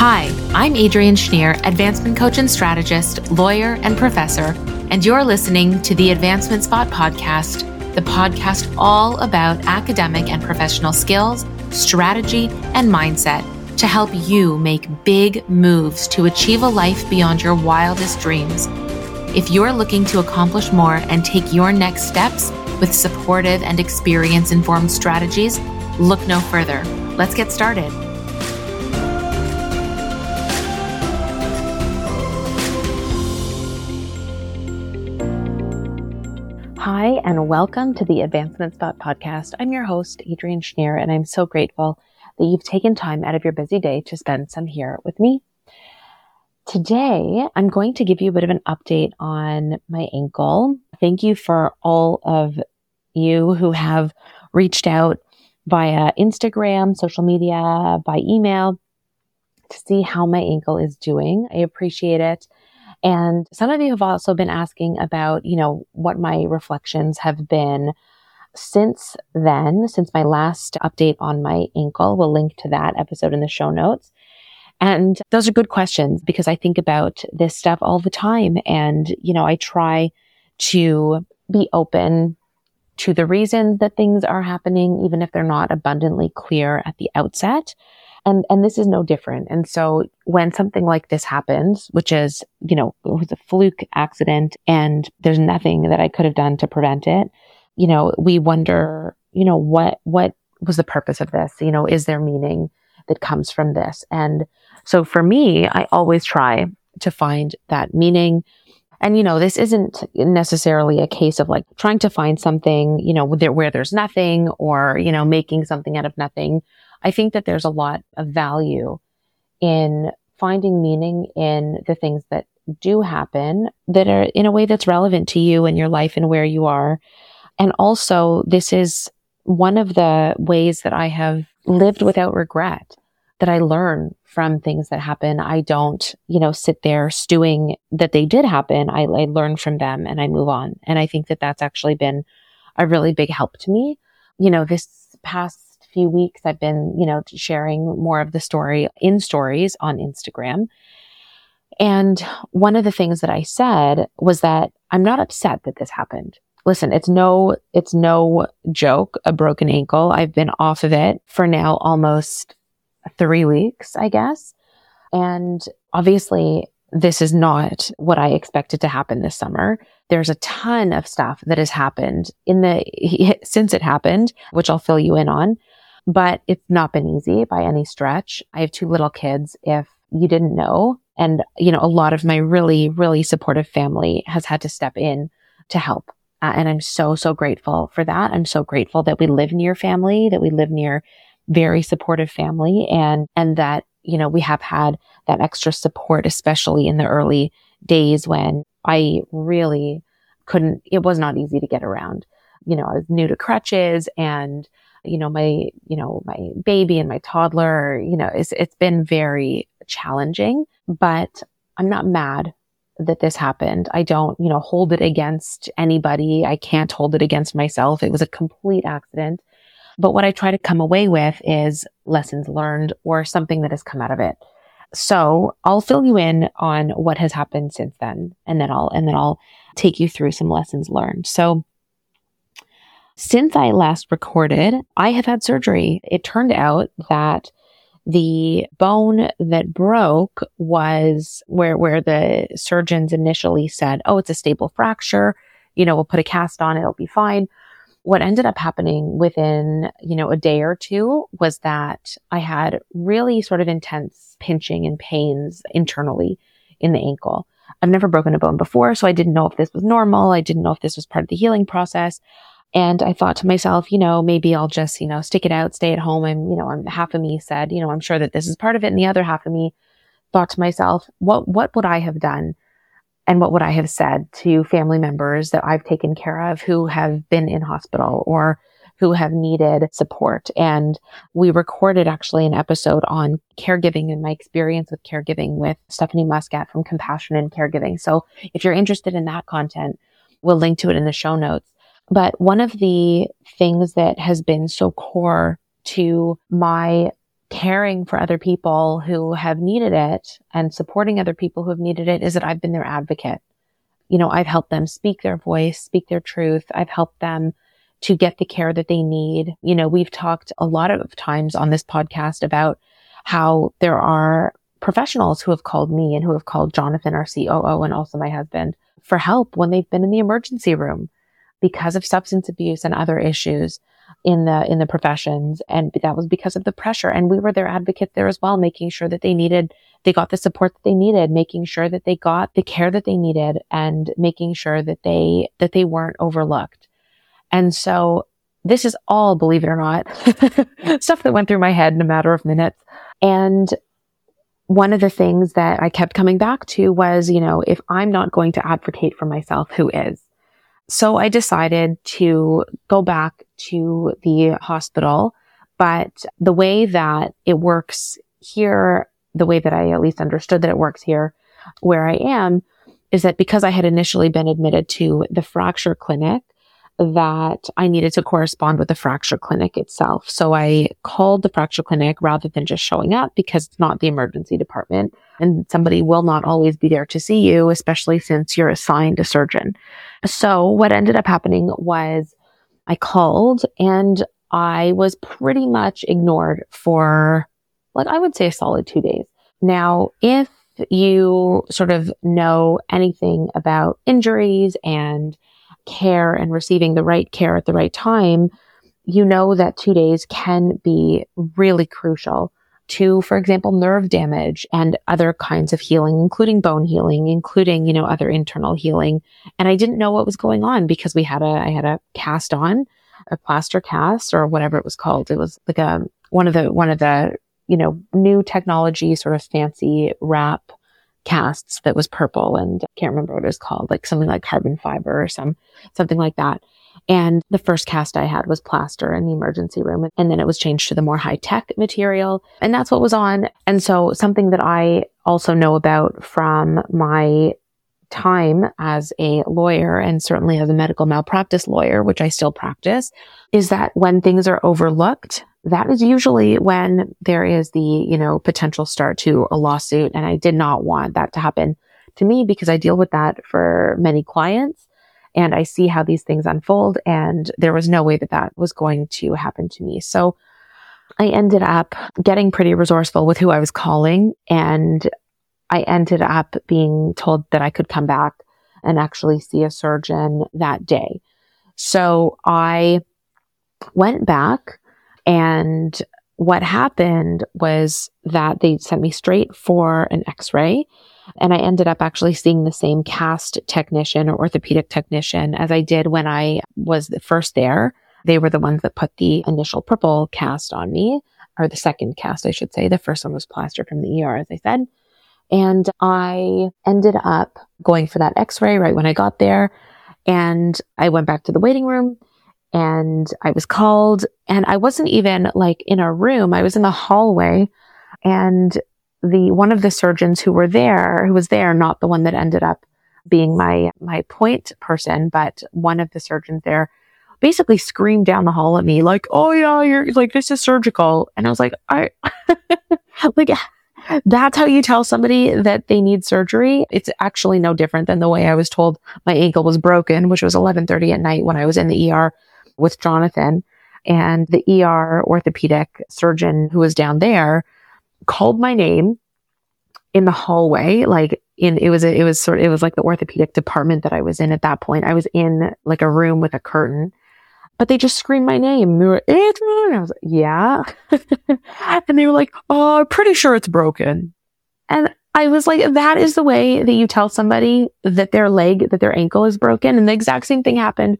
Hi, I'm Adrienne Shnier, advancement coach and strategist, lawyer, and professor, and you're listening to the Advancement Spot podcast, the podcast all about academic and professional skills, strategy, and mindset to help you make big moves to achieve a life beyond your wildest dreams. If you're looking to accomplish more and take your next steps with supportive and experience informed strategies, look no further. Let's get started. Hi, and welcome to the Advancement Spot podcast. I'm your host, Adrienne Shnier, and I'm so grateful that you've taken time out of your busy day to spend some here with me. Today, I'm going to give you a bit of an update on my ankle. Thank you for all of you who have reached out via Instagram, social media, by email to see how my ankle is doing. I appreciate it. And some of you have also been asking about, you know, what my reflections have been since then, since my last update on my ankle. We'll link to that episode in the show notes. And those are good questions because I think about this stuff all the time. And, you know, I try to be open to the reasons that things are happening, even if they're not abundantly clear at the outset. And, and this is no different. And so when something like this happens, which is, you know, it was a fluke accident and there's nothing that I could have done to prevent it, you know, we wonder, you know, what, what was the purpose of this? You know, is there meaning that comes from this? And so for me, I always try to find that meaning. And, you know, this isn't necessarily a case of like trying to find something, you know, where, where there's nothing or, you know, making something out of nothing. I think that there's a lot of value in finding meaning in the things that do happen that are in a way that's relevant to you and your life and where you are. And also, this is one of the ways that I have lived without regret, that I learn from things that happen. I don't, you know, sit there stewing that they did happen. I, I learn from them and I move on. And I think that that's actually been a really big help to me. You know, this past few weeks, I've been, you know, sharing more of the story in stories on Instagram. And one of the things that I said was that I'm not upset that this happened. Listen, it's no, it's no joke, a broken ankle. I've been off of it for now almost three weeks, I guess. And obviously this is not what I expected to happen this summer. There's a ton of stuff that has happened in the, since it happened, which I'll fill you in on but it's not been easy by any stretch. I have two little kids. If you didn't know, and you know, a lot of my really, really supportive family has had to step in to help. Uh, and I'm so, so grateful for that. I'm so grateful that we live near family, that we live near very supportive family and, and that, you know, we have had that extra support, especially in the early days when I really couldn't, it was not easy to get around. You know, I was new to crutches and you know, my, you know, my baby and my toddler, you know, it's, it's been very challenging, but I'm not mad that this happened. I don't, you know, hold it against anybody. I can't hold it against myself. It was a complete accident. But what I try to come away with is lessons learned or something that has come out of it. So I'll fill you in on what has happened since then. And then I'll, and then I'll take you through some lessons learned. So since I last recorded, I have had surgery. It turned out that the bone that broke was where, where the surgeons initially said, Oh, it's a stable fracture. You know, we'll put a cast on. It'll be fine. What ended up happening within, you know, a day or two was that I had really sort of intense pinching and pains internally in the ankle. I've never broken a bone before, so I didn't know if this was normal. I didn't know if this was part of the healing process. And I thought to myself, you know, maybe I'll just, you know, stick it out, stay at home. And, you know, I'm, half of me said, you know, I'm sure that this is part of it. And the other half of me thought to myself, what, what would I have done? And what would I have said to family members that I've taken care of who have been in hospital or who have needed support? And we recorded actually an episode on caregiving and my experience with caregiving with Stephanie Muscat from Compassion and Caregiving. So if you're interested in that content, we'll link to it in the show notes. But one of the things that has been so core to my caring for other people who have needed it and supporting other people who have needed it is that I've been their advocate. You know, I've helped them speak their voice, speak their truth. I've helped them to get the care that they need. You know, we've talked a lot of times on this podcast about how there are professionals who have called me and who have called Jonathan, our COO, and also my husband for help when they've been in the emergency room because of substance abuse and other issues in the in the professions. And that was because of the pressure. And we were their advocate there as well making sure that they needed they got the support that they needed making sure that they got the care that they needed and making sure that they that they weren't overlooked. And so this is all believe it or not stuff that went through my head in a matter of minutes. And one of the things that I kept coming back to was, you know, if I'm not going to advocate for myself, who is? So I decided to go back to the hospital, but the way that it works here, the way that I at least understood that it works here where I am is that because I had initially been admitted to the fracture clinic, that I needed to correspond with the fracture clinic itself. So I called the fracture clinic rather than just showing up because it's not the emergency department and somebody will not always be there to see you, especially since you're assigned a surgeon. So what ended up happening was I called and I was pretty much ignored for like, I would say a solid two days. Now, if you sort of know anything about injuries and care and receiving the right care at the right time, you know that two days can be really crucial to, for example, nerve damage and other kinds of healing, including bone healing, including, you know, other internal healing. And I didn't know what was going on because we had a, I had a cast on, a plaster cast or whatever it was called. It was like a, one of the, one of the, you know, new technology sort of fancy wrap casts that was purple and I can't remember what it was called, like something like carbon fiber or some, something like that. And the first cast I had was plaster in the emergency room. And then it was changed to the more high tech material. And that's what was on. And so something that I also know about from my time as a lawyer and certainly as a medical malpractice lawyer, which I still practice, is that when things are overlooked, that is usually when there is the, you know, potential start to a lawsuit. And I did not want that to happen to me because I deal with that for many clients and I see how these things unfold. And there was no way that that was going to happen to me. So I ended up getting pretty resourceful with who I was calling and I ended up being told that I could come back and actually see a surgeon that day. So I went back and what happened was that they sent me straight for an x-ray and I ended up actually seeing the same cast technician or orthopedic technician as I did when I was the first there. They were the ones that put the initial purple cast on me, or the second cast, I should say. The first one was plaster from the ER, as I said. And I ended up going for that x-ray right when I got there. And I went back to the waiting room and I was called and I wasn't even like in a room. I was in the hallway and the, one of the surgeons who were there, who was there, not the one that ended up being my, my point person, but one of the surgeons there basically screamed down the hall at me like, Oh yeah, you're like, this is surgical. And I was like, I, like, that's how you tell somebody that they need surgery. It's actually no different than the way I was told my ankle was broken, which was 1130 at night when I was in the ER with Jonathan and the ER orthopedic surgeon who was down there called my name in the hallway, like in, it was, a, it was sort of, it was like the orthopedic department that I was in at that point. I was in like a room with a curtain, but they just screamed my name. They were, Adrienne. I was like, yeah. and they were like, oh, I'm pretty sure it's broken. And I was like, that is the way that you tell somebody that their leg, that their ankle is broken. And the exact same thing happened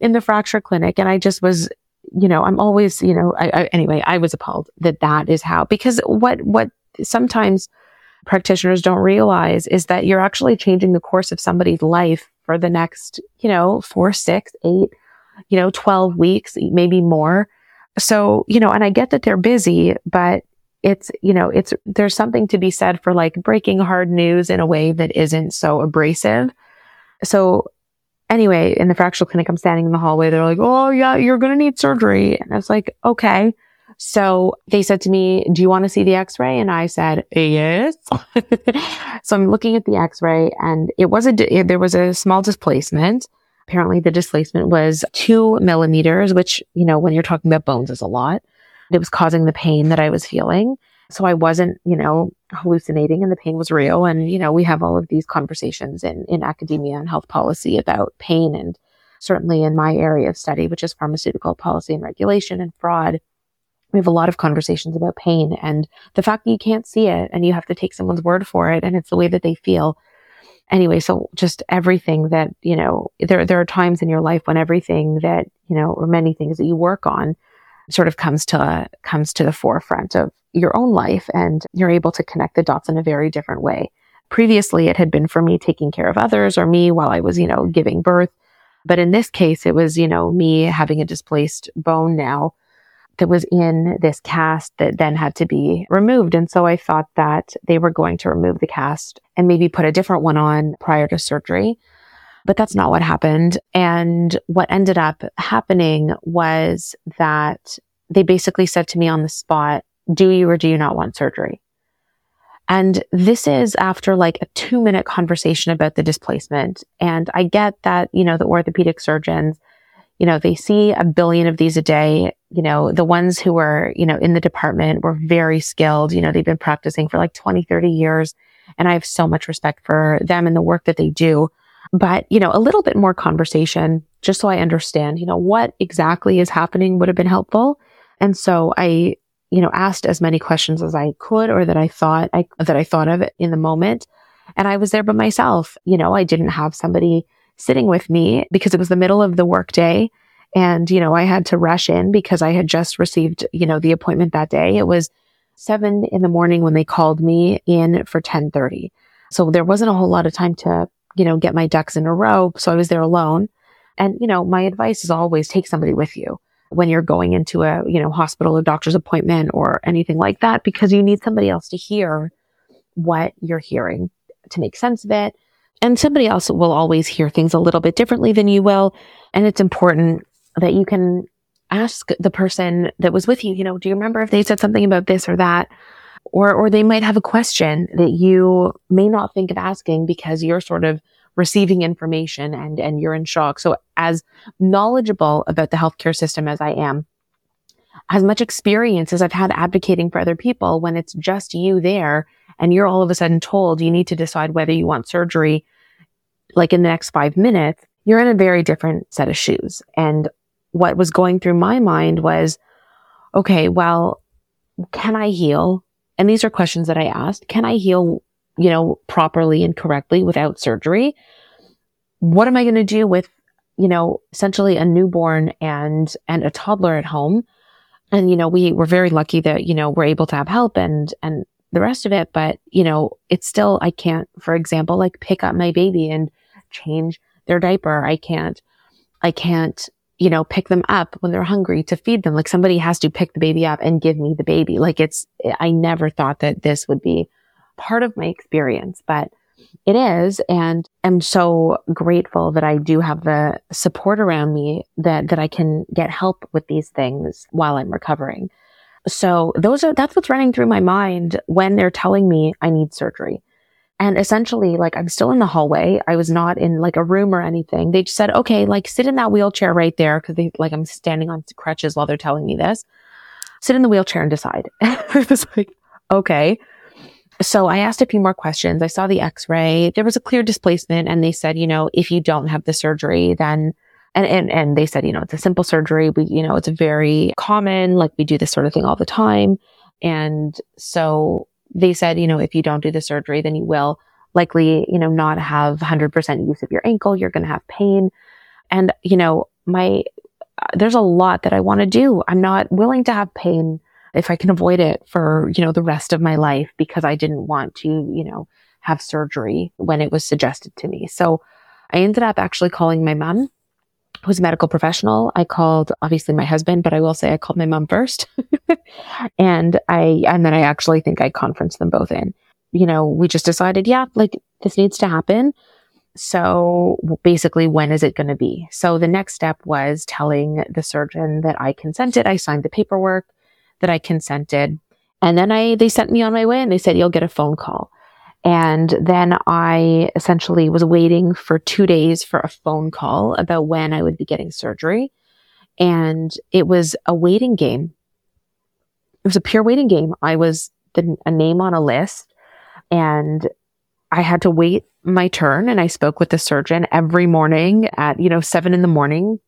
in the fracture clinic. And I just was, you know, I'm always, you know, I, I, anyway, I was appalled that that is how, because what, what sometimes practitioners don't realize is that you're actually changing the course of somebody's life for the next, you know, four, six, eight, you know, 12 weeks, maybe more. So, you know, and I get that they're busy, but it's, you know, it's, there's something to be said for like breaking hard news in a way that isn't so abrasive. So anyway, in the fracture clinic, I'm standing in the hallway. They're like, Oh yeah, you're going to need surgery. And I was like, okay. So they said to me, do you want to see the x-ray? And I said, yes. so I'm looking at the x-ray and it was a, there was a small displacement. Apparently the displacement was two millimeters, which, you know, when you're talking about bones is a lot. It was causing the pain that I was feeling. So I wasn't, you know, hallucinating and the pain was real. And, you know, we have all of these conversations in, in academia and health policy about pain and certainly in my area of study, which is pharmaceutical policy and regulation and fraud we have a lot of conversations about pain and the fact that you can't see it and you have to take someone's word for it and it's the way that they feel. Anyway, so just everything that, you know, there, there are times in your life when everything that, you know, or many things that you work on sort of comes to, comes to the forefront of your own life and you're able to connect the dots in a very different way. Previously, it had been for me taking care of others or me while I was, you know, giving birth. But in this case, it was, you know, me having a displaced bone now that was in this cast that then had to be removed. And so I thought that they were going to remove the cast and maybe put a different one on prior to surgery. But that's not what happened. And what ended up happening was that they basically said to me on the spot, do you or do you not want surgery? And this is after like a two minute conversation about the displacement. And I get that, you know, the orthopedic surgeons you know, they see a billion of these a day. You know, the ones who were, you know, in the department were very skilled. You know, they've been practicing for like 20, 30 years. And I have so much respect for them and the work that they do. But, you know, a little bit more conversation just so I understand, you know, what exactly is happening would have been helpful. And so I, you know, asked as many questions as I could or that I thought I, that I thought of in the moment. And I was there by myself. You know, I didn't have somebody sitting with me because it was the middle of the workday. And, you know, I had to rush in because I had just received, you know, the appointment that day. It was seven in the morning when they called me in for 1030. So there wasn't a whole lot of time to, you know, get my ducks in a row. So I was there alone. And, you know, my advice is always take somebody with you when you're going into a, you know, hospital or doctor's appointment or anything like that, because you need somebody else to hear what you're hearing to make sense of it and somebody else will always hear things a little bit differently than you will. And it's important that you can ask the person that was with you, you know, do you remember if they said something about this or that? Or, or they might have a question that you may not think of asking because you're sort of receiving information and, and you're in shock. So as knowledgeable about the healthcare system as I am, as much experience as I've had advocating for other people when it's just you there and you're all of a sudden told you need to decide whether you want surgery like in the next five minutes, you're in a very different set of shoes. And what was going through my mind was, okay, well, can I heal? And these are questions that I asked. Can I heal, you know, properly and correctly without surgery? What am I going to do with, you know, essentially a newborn and, and a toddler at home? And, you know, we were very lucky that, you know, we're able to have help and, and the rest of it. But, you know, it's still, I can't, for example, like pick up my baby and change their diaper. I can't, I can't, you know, pick them up when they're hungry to feed them. Like somebody has to pick the baby up and give me the baby. Like it's, I never thought that this would be part of my experience, but it is. And I'm so grateful that I do have the support around me that, that I can get help with these things while I'm recovering. So those are, that's what's running through my mind when they're telling me I need surgery. And essentially, like, I'm still in the hallway. I was not in like a room or anything. They just said, okay, like, sit in that wheelchair right there. Cause they, like, I'm standing on crutches while they're telling me this. Sit in the wheelchair and decide. I was like, okay. So I asked a few more questions. I saw the x-ray. There was a clear displacement and they said, you know, if you don't have the surgery, then and, and, and they said, you know, it's a simple surgery. We, you know, it's very common. Like we do this sort of thing all the time. And so they said, you know, if you don't do the surgery, then you will likely, you know, not have 100% use of your ankle. You're going to have pain. And, you know, my, uh, there's a lot that I want to do. I'm not willing to have pain if I can avoid it for, you know, the rest of my life because I didn't want to, you know, have surgery when it was suggested to me. So I ended up actually calling my mom who's a medical professional. I called obviously my husband, but I will say I called my mom first. and I, and then I actually think I conferenced them both in. You know, we just decided, yeah, like this needs to happen. So basically, when is it going to be? So the next step was telling the surgeon that I consented. I signed the paperwork. that I consented. And then I, they sent me on my way and they said, you'll get a phone call. And then I essentially was waiting for two days for a phone call about when I would be getting surgery. And it was a waiting game. It was a pure waiting game. I was the, a name on a list and I had to wait my turn and I spoke with the surgeon every morning at, you know, seven in the morning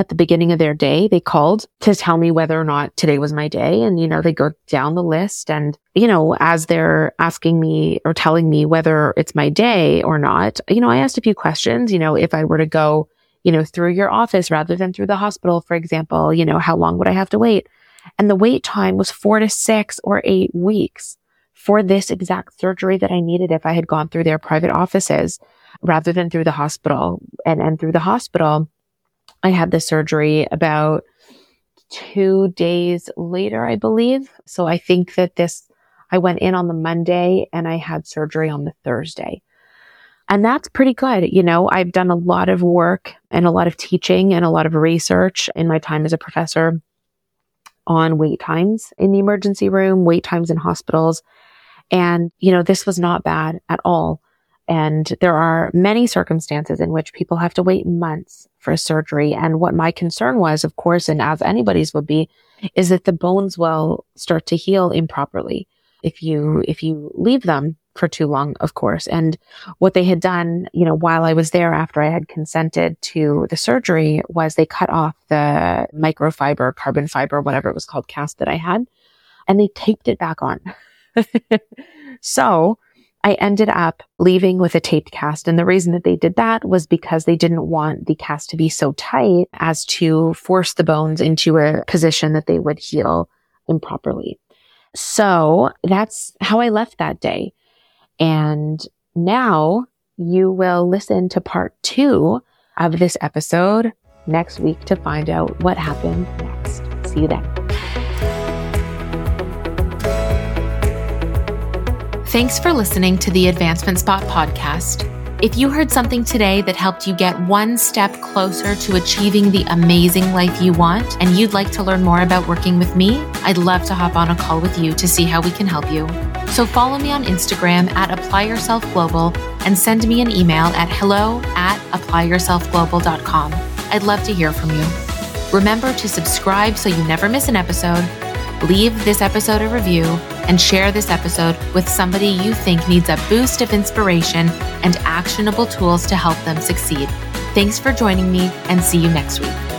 at the beginning of their day, they called to tell me whether or not today was my day. And, you know, they go down the list and, you know, as they're asking me or telling me whether it's my day or not, you know, I asked a few questions, you know, if I were to go, you know, through your office rather than through the hospital, for example, you know, how long would I have to wait? And the wait time was four to six or eight weeks for this exact surgery that I needed if I had gone through their private offices rather than through the hospital and, and through the hospital I had the surgery about two days later, I believe. So I think that this, I went in on the Monday and I had surgery on the Thursday. And that's pretty good. You know, I've done a lot of work and a lot of teaching and a lot of research in my time as a professor on wait times in the emergency room, wait times in hospitals. And, you know, this was not bad at all. And there are many circumstances in which people have to wait months for surgery. And what my concern was, of course, and as anybody's would be, is that the bones will start to heal improperly if you, if you leave them for too long, of course. And what they had done, you know, while I was there after I had consented to the surgery was they cut off the microfiber, carbon fiber, whatever it was called cast that I had, and they taped it back on. so I ended up leaving with a taped cast. And the reason that they did that was because they didn't want the cast to be so tight as to force the bones into a position that they would heal improperly. So that's how I left that day. And now you will listen to part two of this episode next week to find out what happened next. See you then. Thanks for listening to the Advancement Spot podcast. If you heard something today that helped you get one step closer to achieving the amazing life you want, and you'd like to learn more about working with me, I'd love to hop on a call with you to see how we can help you. So follow me on Instagram at Apply Yourself Global and send me an email at hello at applyyourselfglobal.com. I'd love to hear from you. Remember to subscribe so you never miss an episode leave this episode a review, and share this episode with somebody you think needs a boost of inspiration and actionable tools to help them succeed. Thanks for joining me, and see you next week.